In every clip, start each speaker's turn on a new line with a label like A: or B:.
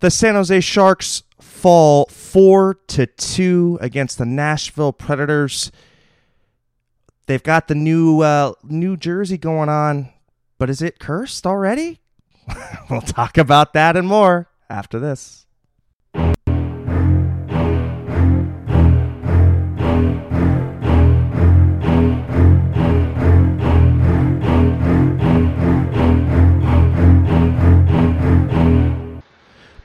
A: The San Jose Sharks fall 4 to 2 against the Nashville Predators. They've got the new uh, New Jersey going on, but is it cursed already? we'll talk about that and more after this.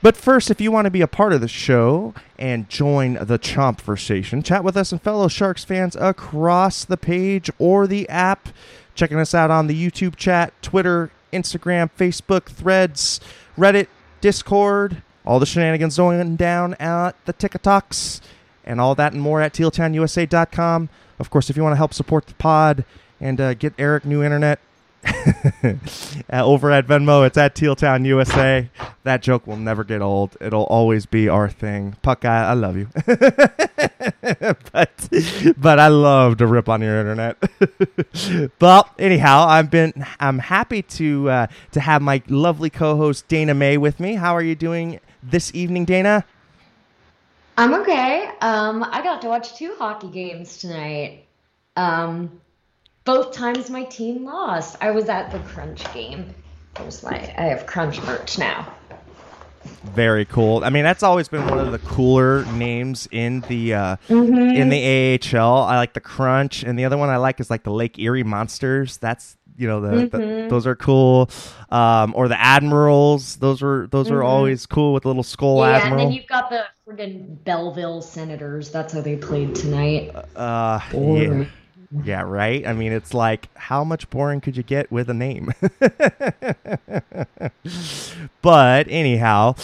A: But first, if you want to be a part of the show and join the conversation, chat with us and fellow Sharks fans across the page or the app. Checking us out on the YouTube chat, Twitter, Instagram, Facebook, Threads, Reddit, Discord, all the shenanigans going down at the TikToks, and all that and more at tealtownusa.com. Of course, if you want to help support the pod and uh, get Eric new internet, over at Venmo, it's at Tealtown USA. That joke will never get old. It'll always be our thing. Puck, I, I love you, but but I love to rip on your internet. but anyhow, I've been I'm happy to uh, to have my lovely co-host Dana May with me. How are you doing this evening, Dana?
B: I'm okay. Um, I got to watch two hockey games tonight. Um, both times my team lost. I was at the Crunch game. There's my I have Crunch merch now.
A: Very cool. I mean, that's always been one of the cooler names in the uh, mm-hmm. in the AHL. I like the Crunch, and the other one I like is like the Lake Erie Monsters. That's you know the, mm-hmm. the those are cool. Um, or the Admirals. Those were those mm-hmm. were always cool with the little skull
B: yeah,
A: admiral.
B: and then you've got the friggin' Belleville Senators. That's how they played tonight.
A: Uh, yeah. Yeah, right? I mean, it's like, how much boring could you get with a name? but anyhow,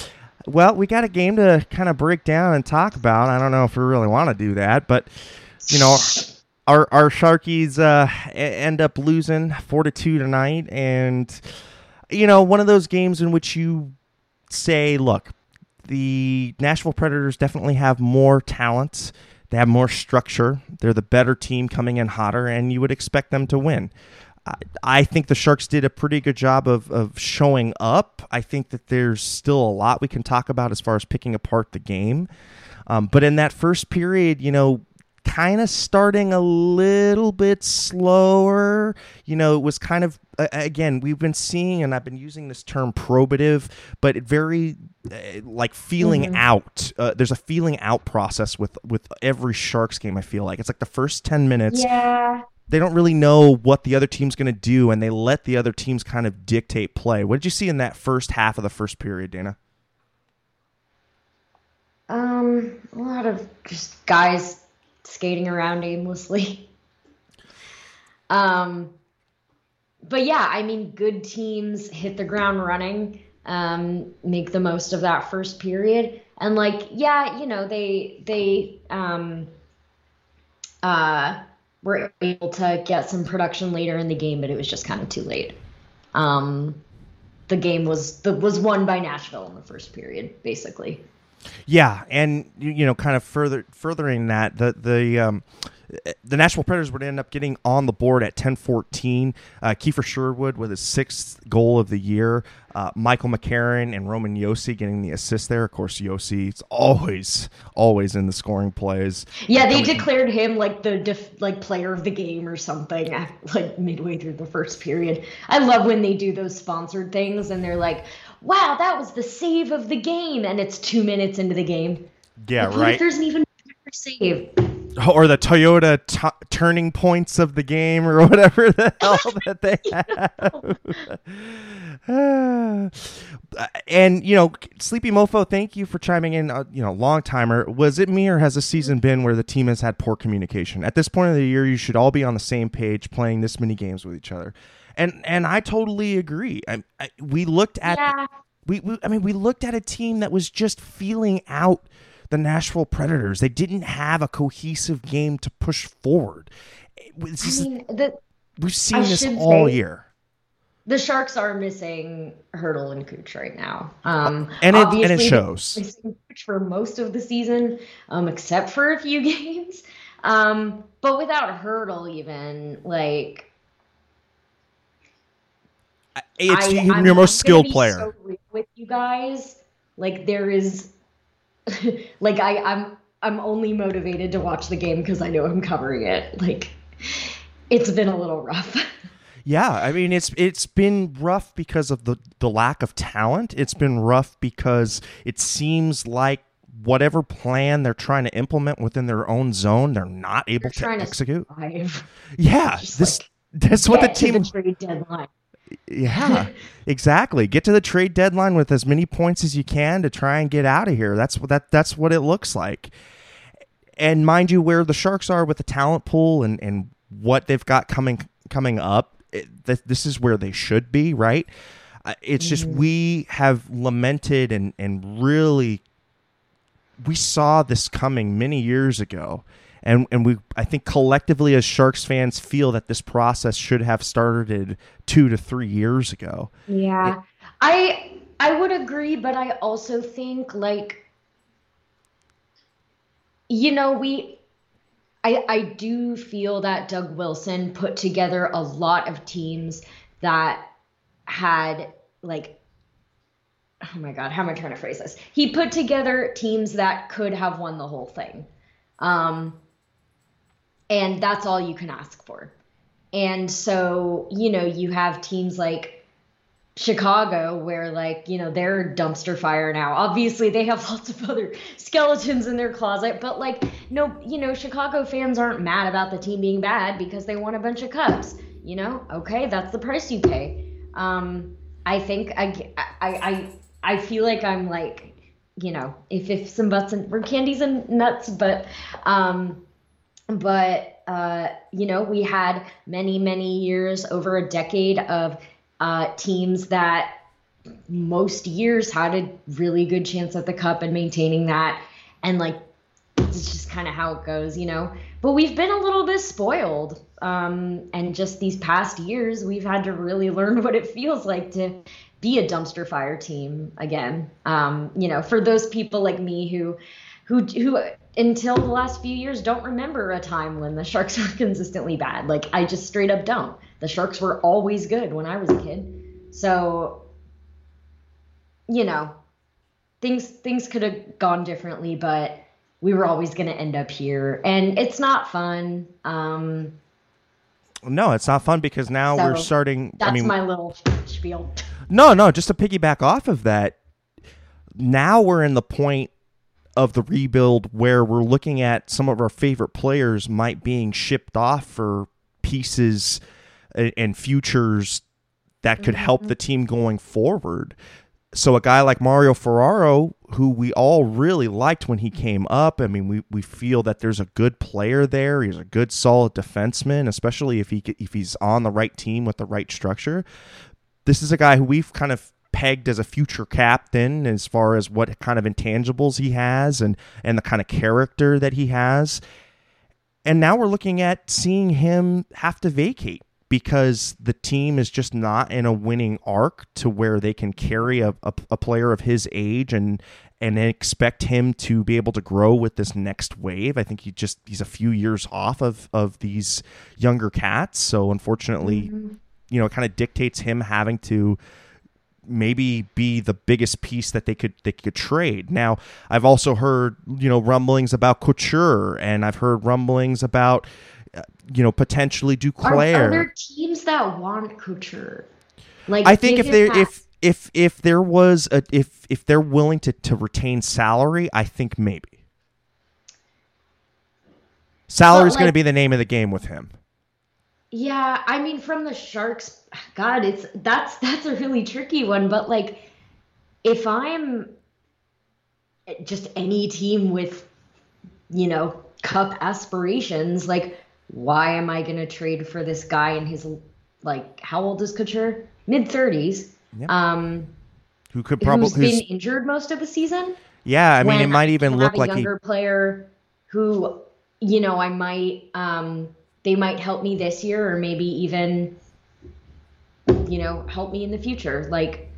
A: well, we got a game to kind of break down and talk about. I don't know if we really want to do that, but, you know, our, our Sharkies uh, end up losing 4 to 2 tonight. And, you know, one of those games in which you say, look, the Nashville Predators definitely have more talent they have more structure. They're the better team coming in hotter, and you would expect them to win. I think the Sharks did a pretty good job of, of showing up. I think that there's still a lot we can talk about as far as picking apart the game. Um, but in that first period, you know, kind of starting a little bit slower. You know, it was kind of again we've been seeing, and I've been using this term probative, but it very uh, like feeling mm-hmm. out. Uh, there's a feeling out process with with every Sharks game. I feel like it's like the first ten minutes.
B: Yeah.
A: They don't really know what the other team's going to do, and they let the other teams kind of dictate play. What did you see in that first half of the first period, Dana?
B: Um, a lot of just guys skating around aimlessly. um, but yeah, I mean, good teams hit the ground running, um, make the most of that first period, and like, yeah, you know, they they um, uh, were able to get some production later in the game, but it was just kind of too late. Um, the game was the was won by Nashville in the first period, basically.
A: Yeah, and you know, kind of further furthering that, the the um, the Nashville Predators would end up getting on the board at 10-14. Uh, Kiefer Sherwood with his sixth goal of the year. Uh, Michael McCarron and Roman Josi getting the assist there. Of course, Josi's always always in the scoring plays.
B: Yeah, they declared him like the def- like player of the game or something like midway through the first period. I love when they do those sponsored things and they're like, wow, that was the save of the game, and it's two minutes into the game.
A: Yeah, like, right.
B: There's an even better save.
A: Or the Toyota t- turning points of the game, or whatever the hell that they have. and you know, Sleepy Mofo, thank you for chiming in. Uh, you know, long timer. Was it me, or has the season been where the team has had poor communication? At this point of the year, you should all be on the same page, playing this many games with each other and and I totally agree. I, I we looked at yeah. we, we I mean we looked at a team that was just feeling out the Nashville Predators. They didn't have a cohesive game to push forward.
B: I mean, the,
A: we've seen I this all
B: say,
A: year.
B: The Sharks are missing Hertl and Cooch right now, um,
A: and it and it shows
B: for most of the season, um, except for a few games. Um, but without Hertl, even like
A: it's I, your I'm most skilled player. So
B: with you guys, Like there is, like I I'm I'm only motivated to watch the game because I know I'm covering it. Like it's been a little rough.
A: Yeah, I mean it's it's been rough because of the the lack of talent. It's been rough because it seems like whatever plan they're trying to implement within their own zone, they're not able
B: they're
A: to execute.
B: To
A: yeah, Just this like, that's what the team
B: the trade deadline.
A: Yeah, exactly. Get to the trade deadline with as many points as you can to try and get out of here. That's what that that's what it looks like. And mind you, where the Sharks are with the talent pool and and what they've got coming coming up, it, th- this is where they should be, right? Uh, it's just mm-hmm. we have lamented and and really we saw this coming many years ago and and we I think collectively as Sharks fans feel that this process should have started 2 to 3 years ago.
B: Yeah. It, I I would agree, but I also think like you know, we I, I do feel that Doug Wilson put together a lot of teams that had like oh my god, how am I trying to phrase this? He put together teams that could have won the whole thing. Um, and that's all you can ask for. And so, you know, you have teams like Chicago, where like, you know, they're dumpster fire now. Obviously, they have lots of other skeletons in their closet, but like, no, you know, Chicago fans aren't mad about the team being bad because they won a bunch of cups. You know, okay, that's the price you pay. Um, I think I, I, I, I feel like I'm like, you know, if if some butts and we're candies and nuts, but, um, but uh, you know, we had many, many years, over a decade of uh, teams that most years had a really good chance at the cup and maintaining that. And like, it's just kind of how it goes, you know. But we've been a little bit spoiled. Um, and just these past years, we've had to really learn what it feels like to be a dumpster fire team again. Um, you know, for those people like me who, who, who until the last few years don't remember a time when the Sharks were consistently bad. Like I just straight up don't. The Sharks were always good when I was a kid. So you know, things things could have gone differently, but we were always going to end up here and it's not fun. Um
A: no, it's not fun because now so we're starting.
B: That's
A: I mean,
B: my little spiel.
A: No, no, just to piggyback off of that. Now we're in the point of the rebuild where we're looking at some of our favorite players might being shipped off for pieces and futures that could help the mm-hmm. team going forward. So a guy like Mario Ferraro, who we all really liked when he came up, I mean, we, we feel that there's a good player there. He's a good, solid defenseman, especially if he if he's on the right team with the right structure. This is a guy who we've kind of pegged as a future captain as far as what kind of intangibles he has and and the kind of character that he has. And now we're looking at seeing him have to vacate because the team is just not in a winning arc to where they can carry a, a, a, player of his age and and expect him to be able to grow with this next wave. I think he just he's a few years off of of these younger cats. So unfortunately, mm-hmm. you know, it kind of dictates him having to maybe be the biggest piece that they could they could trade. Now, I've also heard you know rumblings about Couture, and I've heard rumblings about uh, you know potentially Duclair.
B: Are, are, there teams that want Couture?
A: Like I think if they if if if there was a if if they're willing to to retain salary, I think maybe. Salary is like, going to be the name of the game with him.
B: Yeah, I mean, from the Sharks, God, it's that's that's a really tricky one. But like, if I'm just any team with, you know, cup aspirations, like, why am I gonna trade for this guy and his like how old is Couture? Mid thirties. Um,
A: who could probably
B: who's been injured most of the season.
A: Yeah, I mean, it might even look like
B: a younger
A: he...
B: player who, you know, I might um they might help me this year or maybe even you know help me in the future like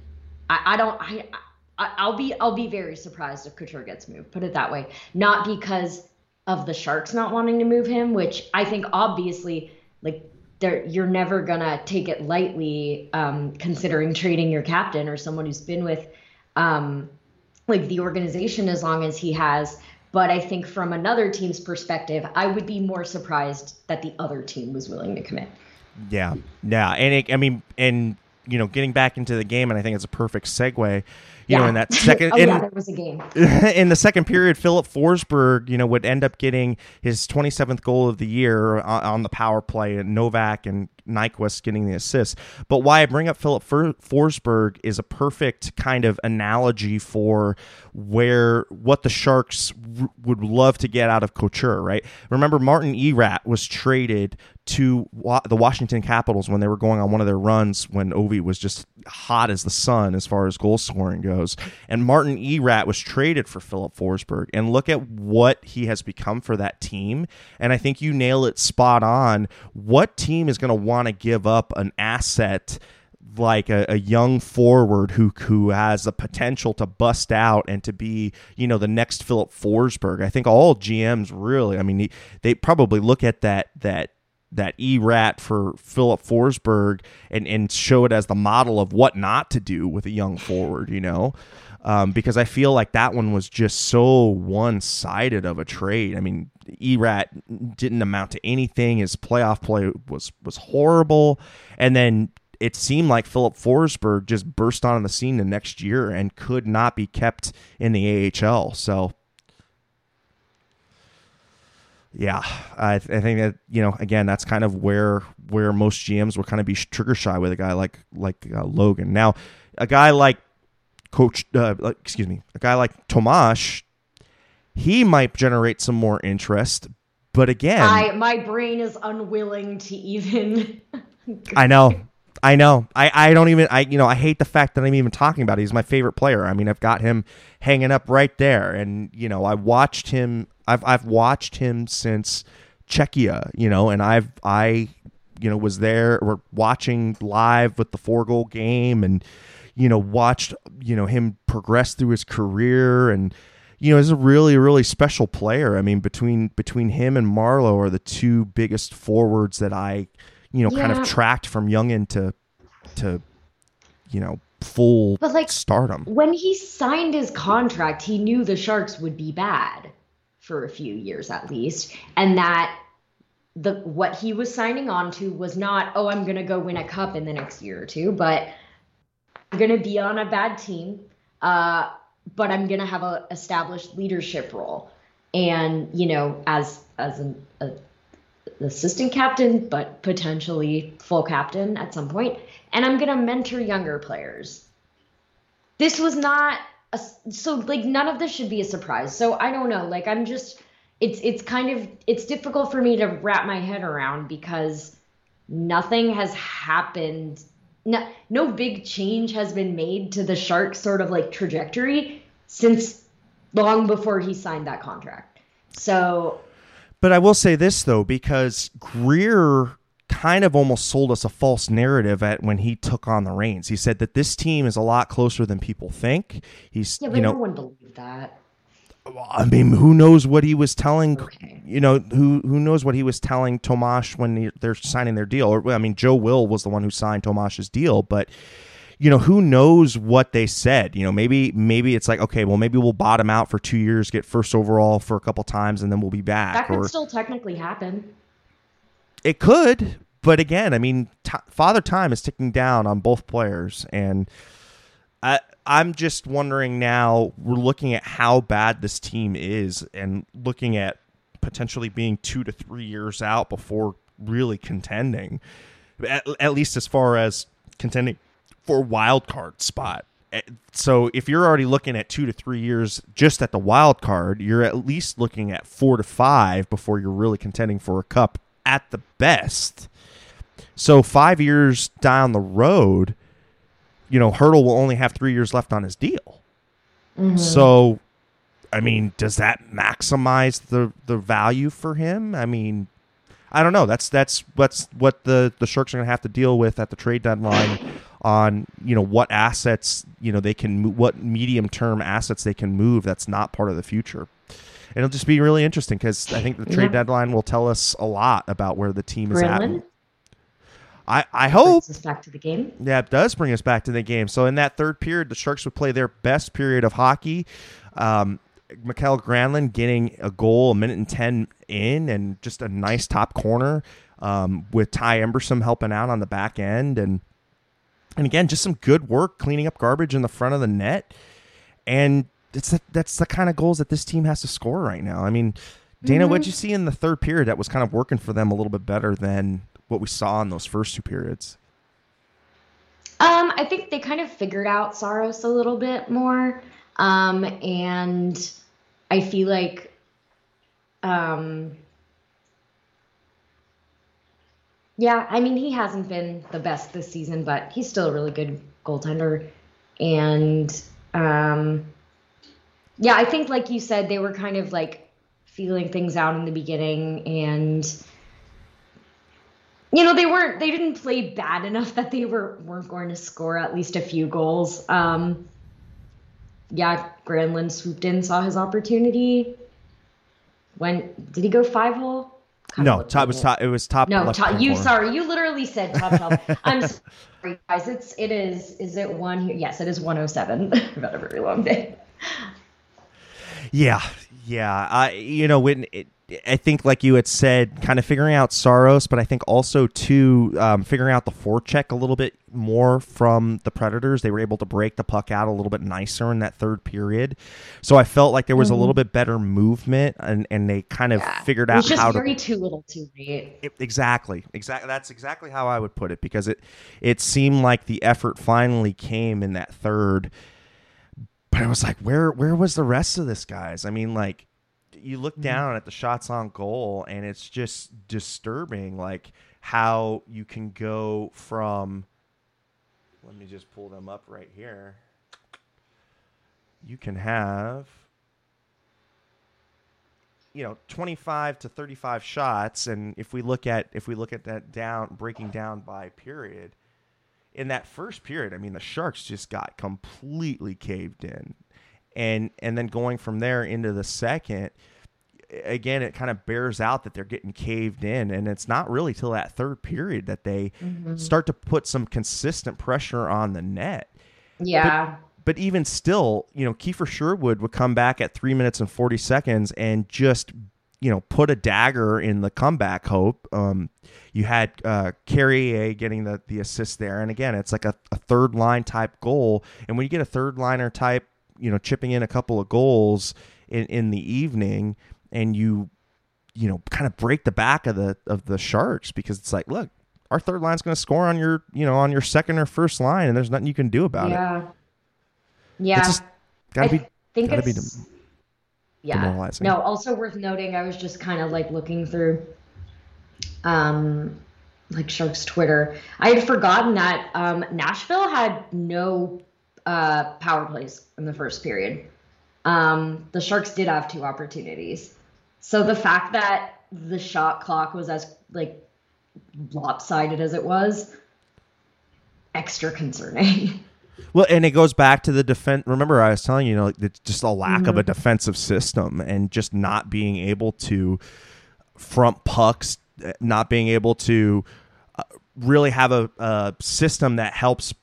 B: i, I don't I, I i'll be i'll be very surprised if couture gets moved put it that way not because of the sharks not wanting to move him which i think obviously like there you're never gonna take it lightly um, considering trading your captain or someone who's been with um, like the organization as long as he has. But I think from another team's perspective, I would be more surprised that the other team was willing to commit.
A: Yeah, yeah, and it, I mean, and you know, getting back into the game, and I think it's a perfect segue you yeah. know, in that second,
B: oh,
A: in,
B: yeah, there was a game.
A: in the second period, Filip Forsberg, you know, would end up getting his 27th goal of the year on, on the power play, and Novak and Nyquist getting the assist. But why I bring up Filip Forsberg is a perfect kind of analogy for where what the Sharks r- would love to get out of Couture, right? Remember, Martin Erat was traded to wa- the Washington Capitals when they were going on one of their runs when Ovi was just hot as the sun as far as goal scoring goes. And Martin Erat was traded for Filip Forsberg. And look at what he has become for that team. And I think you nail it spot on. What team is going to want to give up an asset? like a, a, young forward who who has the potential to bust out and to be you know the next Filip Forsberg. I think all GMs really. I mean, they probably look at that that that E-rat for Filip Forsberg and, and show it as the model of what not to do with a young forward, you know? Um, because I feel like that one was just so one sided of a trade. I mean, E-rat didn't amount to anything. His playoff play was was horrible, and then it seemed like Filip Forsberg just burst onto the scene the next year and could not be kept in the AHL. So yeah, I, th- I think that you know again that's kind of where where most GMs will kind of be trigger shy with a guy like like uh, Logan. Now, a guy like Coach, uh, excuse me, a guy like Tomas, he might generate some more interest, but again,
B: I my brain is unwilling to even.
A: I know, I know. I, I don't even I you know I hate the fact that I'm even talking about it. He's my favorite player. I mean I've got him hanging up right there, and you know I watched him I've I've watched him since Czechia, you know, and I've I you know was there or watching live with the four goal game and you know watched you know him progress through his career and you know is a really really special player. I mean between between him and Marleau are the two biggest forwards that I you know yeah. kind of tracked from young to to you know full but like stardom.
B: When he signed his contract, he knew the Sharks would be bad for a few years at least, and that the what he was signing on to was not, oh, I'm gonna go win a cup in the next year or two, but I'm gonna be on a bad team, uh, but I'm gonna have a established leadership role, and you know, as as an a, assistant captain, but potentially full captain at some point, and I'm gonna mentor younger players. This was not a, so like none of this should be a surprise. So I don't know. Like I'm just it's it's kind of it's difficult for me to wrap my head around because nothing has happened. No, no big change has been made to the shark sort of like trajectory since long before he signed that contract. So
A: but I will say this though, because Grier kind of almost sold us a false narrative at when he took on the reins. He said that this team is a lot closer than people think. He's
B: yeah, but
A: you know,
B: no one believed that.
A: I mean, who knows what he was telling? Okay. You know, who who knows what he was telling Tomas when they're signing their deal? Or I mean, Joe Will was the one who signed Tomas's deal, but you know, who knows what they said? You know, maybe maybe it's like, okay, well, maybe we'll bottom out for two years, get first overall for a couple times, and then we'll be back.
B: That could or, still technically happen.
A: It could, but again, I mean, t- Father Time is ticking down on both players, and I I'm just wondering now. We're looking at how bad this team is, and looking at potentially being two to three years out before really contending, at, at least as far as contending for wild card spot. Eh, so if you're already looking at two to three years just at the wild card, you're at least looking at four to five before you're really contending for a cup at the best. So five years down the road, you know, Hertl will only have three years left on his deal. Mm-hmm. So, I mean, does that maximize the the value for him? I mean, I don't know. That's that's what's what the the Sharks are going to have to deal with at the trade deadline on you know what assets you know they can what medium term assets they can move. That's not part of the future. It'll just be really interesting because I think the trade yeah. deadline will tell us a lot about where the team is at. I, I hope.
B: Brings us back to the game.
A: Yeah, it does bring us back to the game. So in that third period, the Sharks would play their best period of hockey. Um, Mikael Granlund getting a goal a minute and 10 in and just a nice top corner um, with Ty Emberson helping out on the back end. And, and again, just some good work cleaning up garbage in the front of the net. And it's the, that's the kind of goals that this team has to score right now. I mean, Dana, mm-hmm. what'd you see in the third period that was kind of working for them a little bit better than what we saw in those first two periods?
B: Um, I think they kind of figured out Saros a little bit more. Um, and I feel like um, yeah, I mean he hasn't been the best this season, but he's still a really good goaltender. And um, yeah, I think like you said, they were kind of like feeling things out in the beginning and you know they weren't they didn't play bad enough that they were weren't going to score at least a few goals. Um yeah granlund swooped in saw his opportunity when did he go five hole
A: no top was top it was top
B: no top, you corner. sorry you literally said top top. I'm sorry guys it's it is is it one here? Yes it is 107 i've had a very long day.
A: Yeah yeah, I you know when it, I think like you had said, kind of figuring out Saros, but I think also too um, figuring out the forecheck a little bit more from the Predators. They were able to break the puck out a little bit nicer in that third period, so I felt like there was mm-hmm. a little bit better movement, and, and they kind of yeah. figured out
B: just
A: how
B: very
A: to
B: too little, too late.
A: It, exactly, exactly. That's exactly how I would put it because it it seemed like the effort finally came in that third but I was like, where where was the rest of this guys? I mean, like you look mm-hmm. down at the shots on goal and it's just disturbing like how you can go from let me just pull them up right here. You can have you know 25 to 35 shots and if we look at if we look at that down breaking down by period in that first period, I mean, the Sharks just got completely caved in, and and then going from there into the second, again, it kind of bears out that they're getting caved in, and it's not really till that third period that they mm-hmm. start to put some consistent pressure on the net.
B: Yeah.
A: But, but even still, you know, Kiefer Sherwood would come back at three minutes and 40 seconds and just you know, put a dagger in the comeback hope. Um, you had uh, Carrier getting the, the assist there. And again, it's like a, a third line type goal. And when you get a third liner type, you know, chipping in a couple of goals in, in the evening and you, you know, kind of break the back of the, of the Sharks because it's like, look, our third line's going to score on your, you know, on your second or first line and there's nothing you can do about
B: yeah.
A: it.
B: Yeah.
A: Yeah. Gotta I be,
B: think
A: gotta
B: it's, be yeah no also worth noting i was just kind of like looking through um like sharks twitter i had forgotten that um nashville had no uh power plays in the first period um the sharks did have two opportunities so the fact that the shot clock was as like lopsided as it was extra concerning
A: Well, and it goes back to the defense. Remember, I was telling you, you know, it's just a lack mm-hmm. of a mm-hmm. defensive system and just not being able to front pucks, not being able to uh, really have a, a, system that helps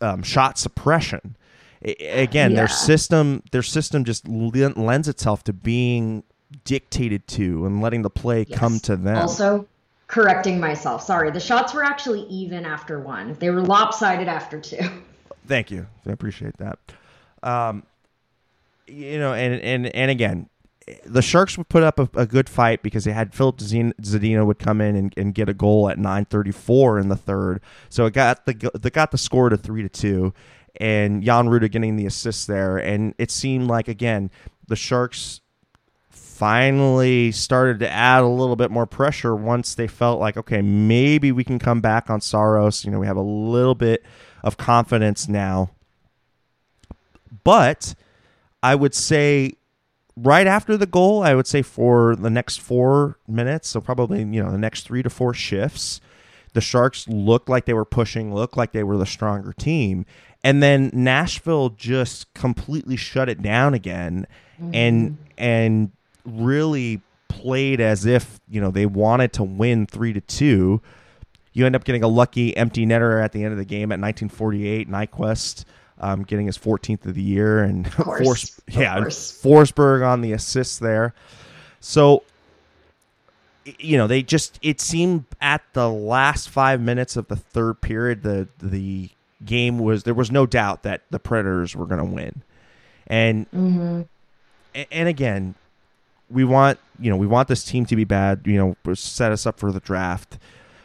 A: um, shot suppression. again, yeah. their system, their system just lends itself to being dictated to and letting the play yes. come to them.
B: Also, correcting myself. Sorry, the shots were actually even after one. They were lopsided after two.
A: Thank you. I appreciate that. Um, you know, and and and again, the Sharks would put up a, a good fight because they had Filip Zadina would come in and, and get a goal at 9:34 in the third, so it got the they got the score to three to two, and Jan Rutta getting the assist there, and it seemed like again the Sharks finally started to add a little bit more pressure once they felt like okay maybe we can come back on Saros. You know, we have a little bit of confidence now. But I would say right after the goal, I would say for the next four minutes, so probably, you know, the next three to four shifts, the Sharks looked like they were pushing, looked like they were the stronger team. And then Nashville just completely shut it down again mm-hmm. and and really played as if, you know, they wanted to win three to two you end up getting a lucky empty netter at the end of the game at 1948. Nyquist um, getting his 14th of the year, and
B: course,
A: Force, yeah,
B: course.
A: Forsberg on the assist there. So, you know, they just it seemed at the last five minutes of the third period, the the game was there was no doubt that the Predators were going to win, and
B: Mm-hmm.
A: and again, we want you know we want this team to be bad. You know, set us up for the draft,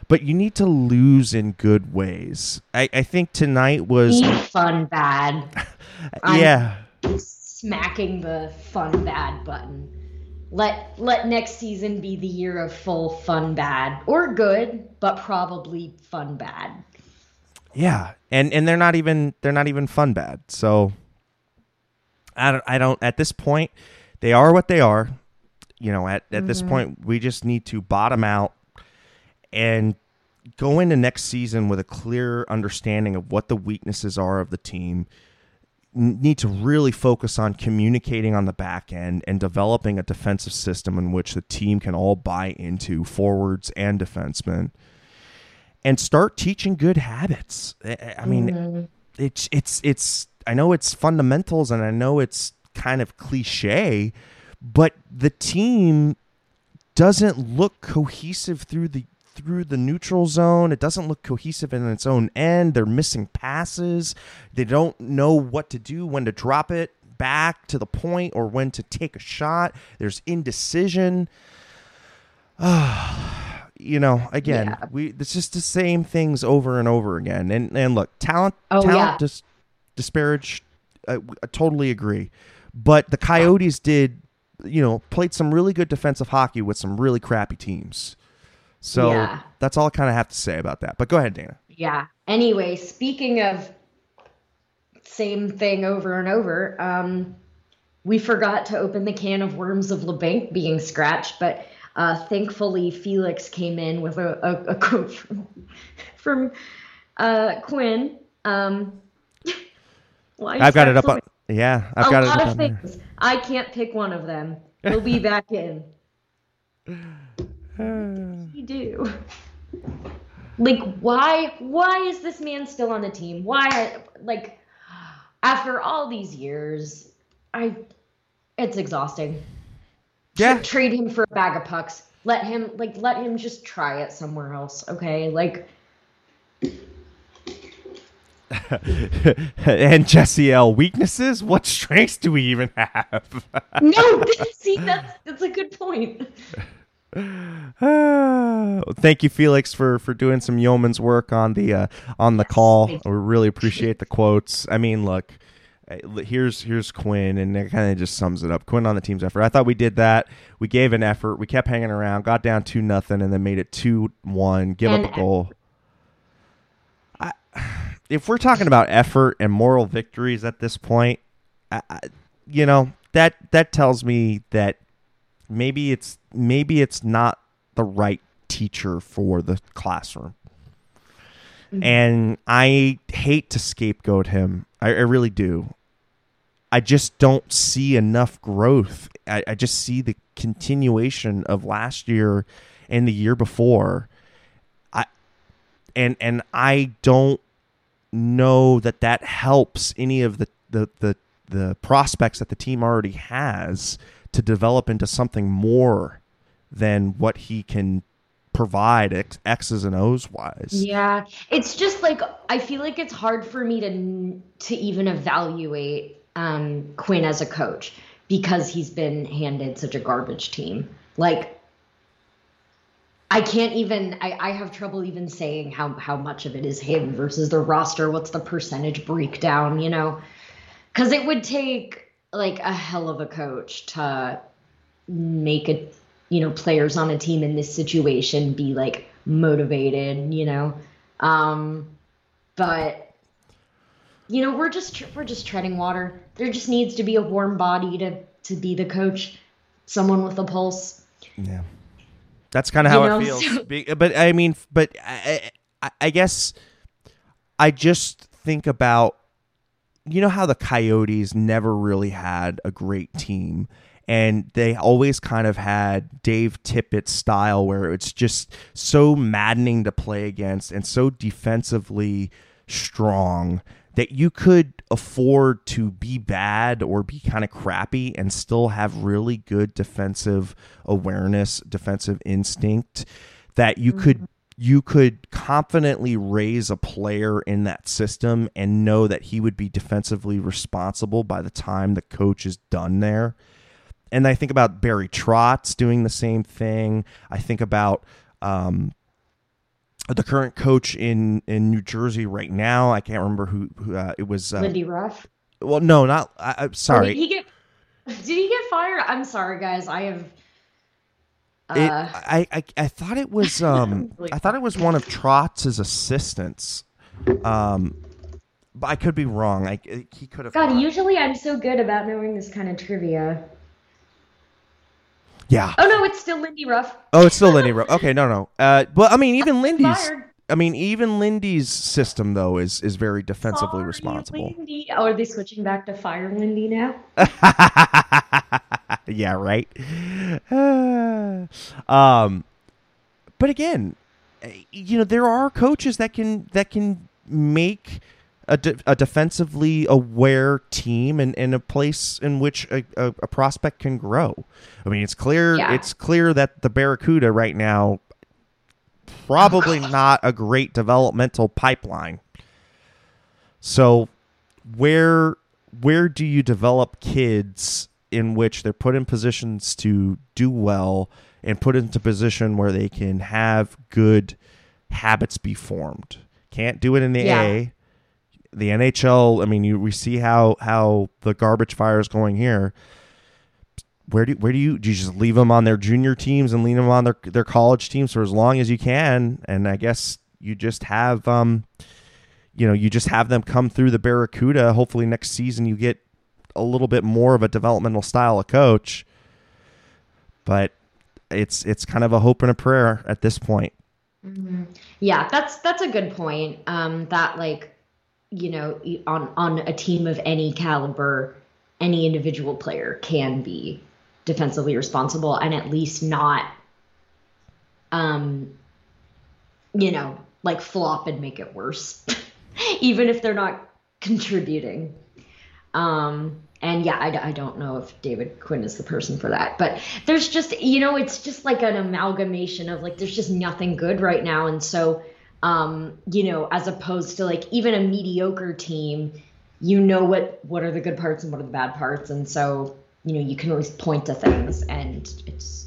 A: but you need to lose in good ways. I, I think tonight was
B: Be fun bad. I'm-
A: yeah
B: Smacking the fun bad button. Let let next season be the year of full fun bad or good, but probably fun bad.
A: yeah, and and they're not even they're not even fun bad. So I don't I don't at this point they are what they are. You know, at at this mm-hmm. point we just need to bottom out and go into next season with a clear understanding of what the weaknesses are of the team. Need to really focus on communicating on the back end and developing a defensive system in which the team can all buy into, forwards and defensemen, and start teaching good habits. I- mean, mm-hmm. it's it's it's. I know it's fundamentals, and I know it's kind of cliche, but the team doesn't look cohesive through the through the neutral zone. It doesn't look cohesive in its own end. They're missing passes. They don't know what to do when to drop it back to the point or when to take a shot. There's indecision. you know, again,
B: Yeah.
A: we it's just the same things over and over again. And and look, talent
B: Oh,
A: talent
B: yeah.
A: dis- disparage I, I totally agree. But the Coyotes did, you know, played some really good defensive hockey with some really crappy teams. So
B: Yeah.
A: that's all I kind of have to say about that. But go ahead, Dana.
B: Yeah. Anyway, speaking of same thing over and over, um, we forgot to open the can of worms of Labanc being scratched, but uh, thankfully Felix came in with a, a, a quote from, from uh, Quinn. Um, is
A: I've got it up on. Yeah, I've
B: a
A: got it
B: lot
A: up
B: of
A: on there.
B: things. I can't pick one of them. We'll be back in. you do. Like why why is this man still on the team? Why like after all these years, I it's exhausting.
A: Yeah.
B: Trade him for a bag of pucks. Let him like let him just try it somewhere else, okay? Like
A: and Jesse L. Weaknesses? What strengths do we even have?
B: no, see that's that's a good point.
A: Thank you, Felix, for for doing some yeoman's work on the uh, on the call. We really appreciate the quotes. I mean, look, uh, here's here's Quinn, and it kind of just sums it up. Quinn on the team's effort. I thought we did that. We gave an effort. We kept hanging around. Got down two nothing, and then made it two one. Give
B: And
A: up a goal. If we're talking about effort and moral victories at this point, I, I, you know that that tells me that maybe it's maybe it's not the right teacher for the classroom. Mm-hmm. And I hate to scapegoat him. I, I really do. I just don't see enough growth. I, I just see the continuation of last year and the year before. I and and I don't know that that helps any of the the the, the prospects that the team already has to develop into something more than what he can provide X, X's and O's wise.
B: Yeah, it's just like I feel like it's hard for me to to even evaluate um, Quinn as a coach because he's been handed such a garbage team. Like, I can't even. I, I have trouble even saying how how much of it is him versus the roster. What's the percentage breakdown? You know, because it would take like a hell of a coach to make it you know players on a team in this situation be like motivated you know um but you know we're just we're just treading water there just needs to be a warm body to to be the coach someone with a pulse
A: Yeah, that's kind of how
B: You know,
A: it feels. Be- but I mean, but I, I, I guess I just think about you know how the Coyotes never really had a great team, and they always kind of had Dave Tippett style where it's just so maddening to play against and so defensively strong that you could afford to be bad or be kind of crappy and still have really good defensive awareness, defensive instinct that you mm-hmm. could you could confidently raise a player in that system and know that he would be defensively responsible by the time the coach is done there. And I think about Barry Trotz doing the same thing. I think about um, the current coach in in New Jersey right now. I can't remember who, who uh, it was.
B: Uh, Lindy Ruff.
A: Well, no, not. I, am sorry.
B: Did he get? Did he get fired? I'm sorry, guys. I have.
A: Uh, it, I, I I thought it was um I thought it was one of Trotz's assistants, um, but I could be wrong. I he could have.
B: God, usually I'm so good about knowing this kind of trivia.
A: Yeah.
B: Oh no, it's still Lindy Ruff.
A: Oh, it's still Lindy Ruff. Okay, no, no. Uh, well, I mean, even Lindy's. I mean, even Lindy's system though is is very defensively Sorry, responsible.
B: Lindy. Oh, are they switching back to Fire Lindy now?
A: yeah, right. um, but again, you know, there are coaches that can that can make a, de- a defensively aware team and, and a place in which a, a, a prospect can grow. I mean, it's clear yeah. it's clear that the Barracuda right now probably not a great developmental pipeline. So where where do you develop kids in which they're put in positions to do well and put into position where they can have good habits be formed? Can't do it in the yeah. A the NHL. I mean, you we see how how the garbage fire is going here. Where do where do you do you just leave them on their junior teams and lean them on their their college teams for as long as you can? And I guess you just have um, you know, you just have them come through the Barracuda. Hopefully next season you get a little bit more of a developmental style of coach. But it's it's kind of a hope and a prayer at this point.
B: Mm-hmm. Yeah, that's that's a good point. Um, that like you know, on on a team of any caliber, any individual player can be defensively responsible and at least not um you know, like flop and make it worse. Even if they're not contributing. Um and yeah, I, I don't know if David Quinn is the person for that, but there's just, you know, it's just like an amalgamation of like, there's just nothing good right now. And so um, you know, as opposed to like even a mediocre team, you know what what are the good parts and what are the bad parts, and so you know you can always point to things, and it's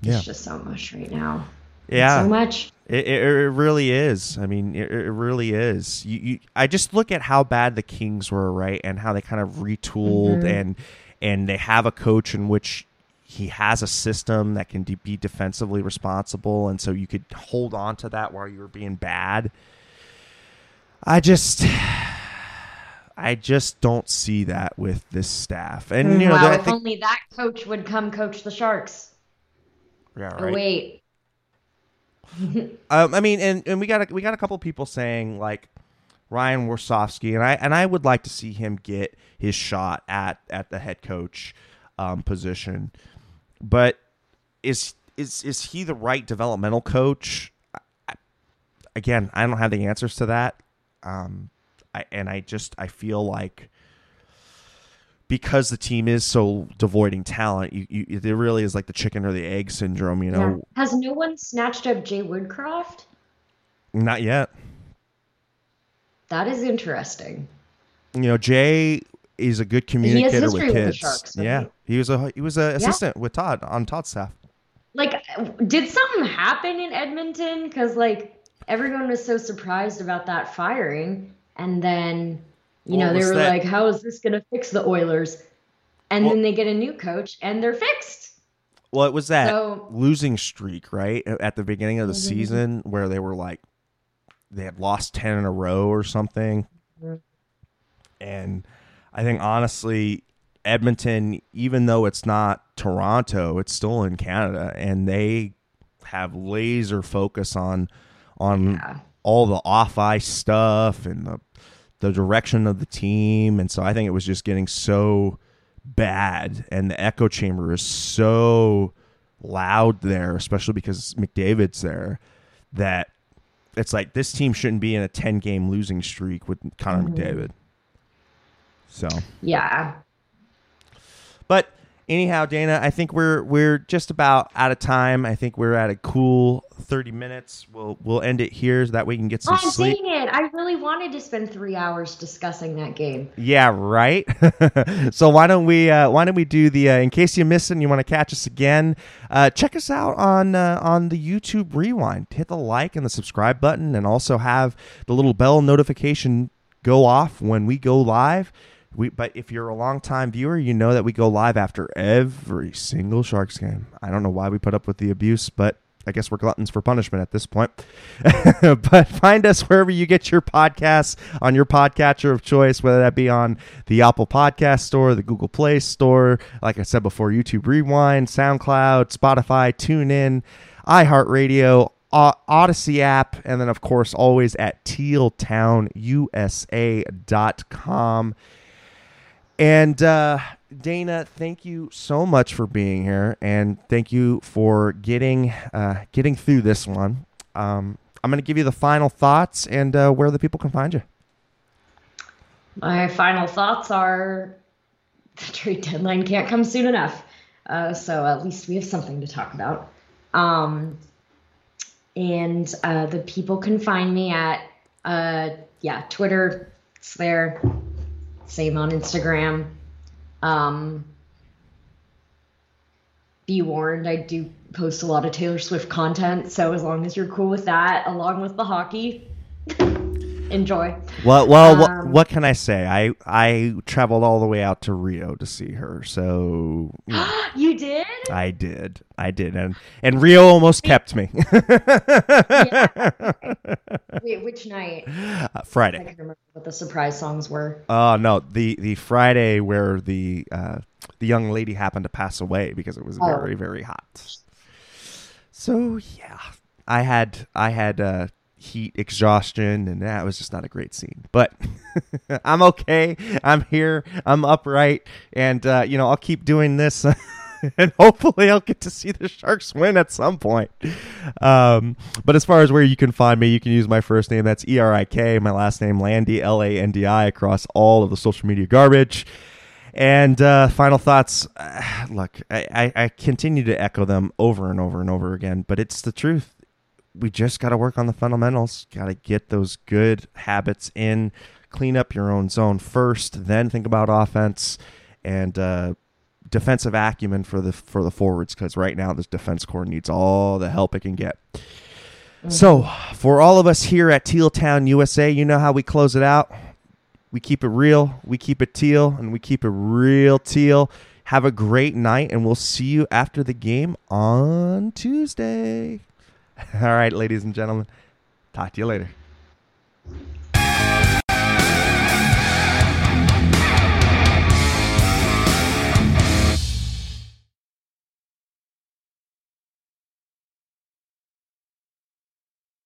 B: yeah. it's just so much right now.
A: Yeah,
B: so much.
A: It, it, it really is. I mean, it, it really is. You, you, I just look at how bad the Kings were, right, and how they kind of retooled mm-hmm. and and they have a coach in which he has a system that can de- be defensively responsible, and so you could hold on to that while you were being bad. I just, I just don't see that with this staff. And you know,
B: wow, if think, only that coach would come coach the Sharks.
A: Yeah, right. Oh,
B: wait.
A: um, I mean, and, and we got a, we got a couple people saying like Ryan Warsofsky, and I and I would like to see him get his shot at at the head coach um, position. But is is is he the right developmental coach? I, again, I don't have the answers to that. Um, I, and I just I feel like because the team is so devoid in talent, you, you there really is like the chicken or the egg syndrome. You know, yeah.
B: has no one snatched up Jay Woodcroft?
A: Not yet.
B: That is interesting.
A: You know, Jay is a good communicator with kids. With Sharks, yeah, he? he? was a he was an assistant yeah. with Todd on Todd's staff.
B: Like, did something happen in Edmonton? Because like everyone was so surprised about that firing, and then you what know they were that? like, "How is this going to fix the Oilers?" And well, then they get a new coach, and they're fixed.
A: Well, it was that so, losing streak, right, at the beginning of the mm-hmm. season, where they were like, they had lost ten in a row or something, mm-hmm. and I think honestly, Edmonton, even though it's not Toronto, it's still in Canada, and they have laser focus on on yeah. all the off ice stuff and the the direction of the team, and so I think it was just getting so bad, and the echo chamber is so loud there, especially because McDavid's there, that it's like this team shouldn't be in a 10 game losing streak with Connor mm-hmm. McDavid. So,
B: yeah.
A: But anyhow, Dana, I think we're we're just about out of time. I think we're at a cool thirty minutes. We'll we'll end it here so that we can get some
B: oh,
A: sleep.
B: Dang it! I really wanted to spend three hours discussing that game.
A: Yeah, right. so why don't we uh, why don't we do the uh, in case you missed it and you want to catch us again? Uh, check us out on uh, on the YouTube Rewind. Hit the like and the subscribe button, and also have the little bell notification go off when we go live. We, but if you're a long time viewer, you know that we go live after every single Sharks game. I don't know why we put up with the abuse, but I guess we're gluttons for punishment at this point. but find us wherever you get your podcasts on your podcatcher of choice, whether that be on the Apple Podcast Store, the Google Play Store, like I said before, YouTube Rewind, SoundCloud, Spotify, TuneIn, iHeartRadio, Audacy app, and then, of course, always at tealtownusa.com. And uh, Dana, thank you so much for being here, and thank you for getting uh, getting through this one. Um, I'm going to give you the final thoughts and uh, where the people can find you.
B: My final thoughts are the trade deadline can't come soon enough, uh, so at least we have something to talk about. Um, and uh, the people can find me at uh, yeah Twitter. It's there same on Instagram. Um, be warned, I do post a lot of Taylor Swift content, so as long as you're cool with that, along with the hockey, enjoy.
A: Well, well, um, what, what, can I say? I I traveled all the way out to Rio to see her, so
B: you, you did.
A: I did, I did, and and Rio almost kept me.
B: yeah. Wait, which night?
A: Uh, Friday.
B: I can remember what the surprise songs were.
A: Oh uh, no, the the Friday where the uh, the young lady happened to pass away because it was oh. very very hot. So yeah, I had I had. Heat exhaustion and that was just not a great scene. But i'm okay. I'm here. I'm upright. And uh, you know i'll keep doing this and hopefully i'll get to see the sharks win at some point. Um, but as far as where you can find me you can use my first name. That's e-r-i-k my last name Landi l-a-n-d-i across all of the social media garbage. And uh, final thoughts. Look, I, I, I, continue to echo them over and over and over again, but it's the truth we just got to work on the fundamentals. Got to get those good habits in. Clean up your own zone first, then think about offense and uh, defensive acumen for the for the forwards. Because right now, this defense core needs all the help it can get. Mm-hmm. So, for all of us here at Teal Town USA, you know how we close it out. We keep it real, we keep it teal, and we keep it real teal. Have a great night, and we'll see you after the game on Tuesday. All right, ladies and gentlemen. Talk to you later.